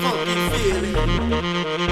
funky feeling.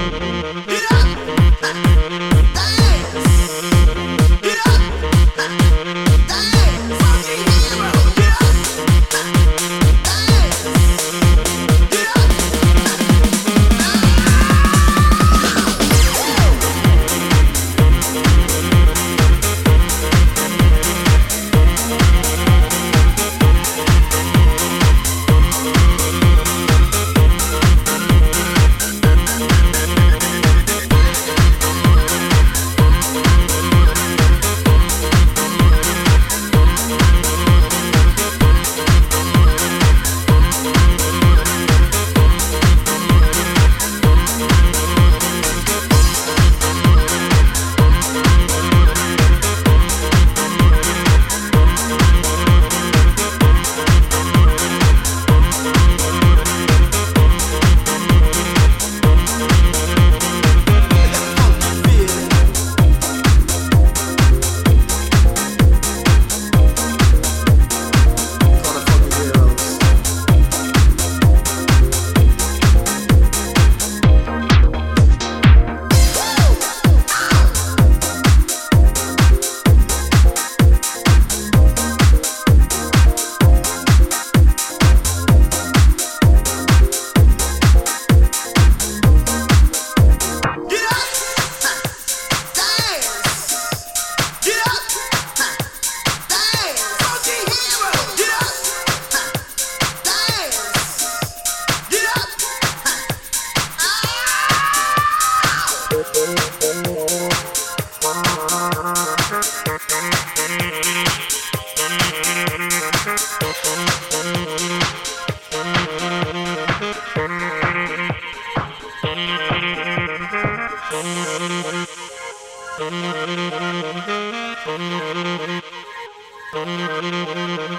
Thank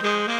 you.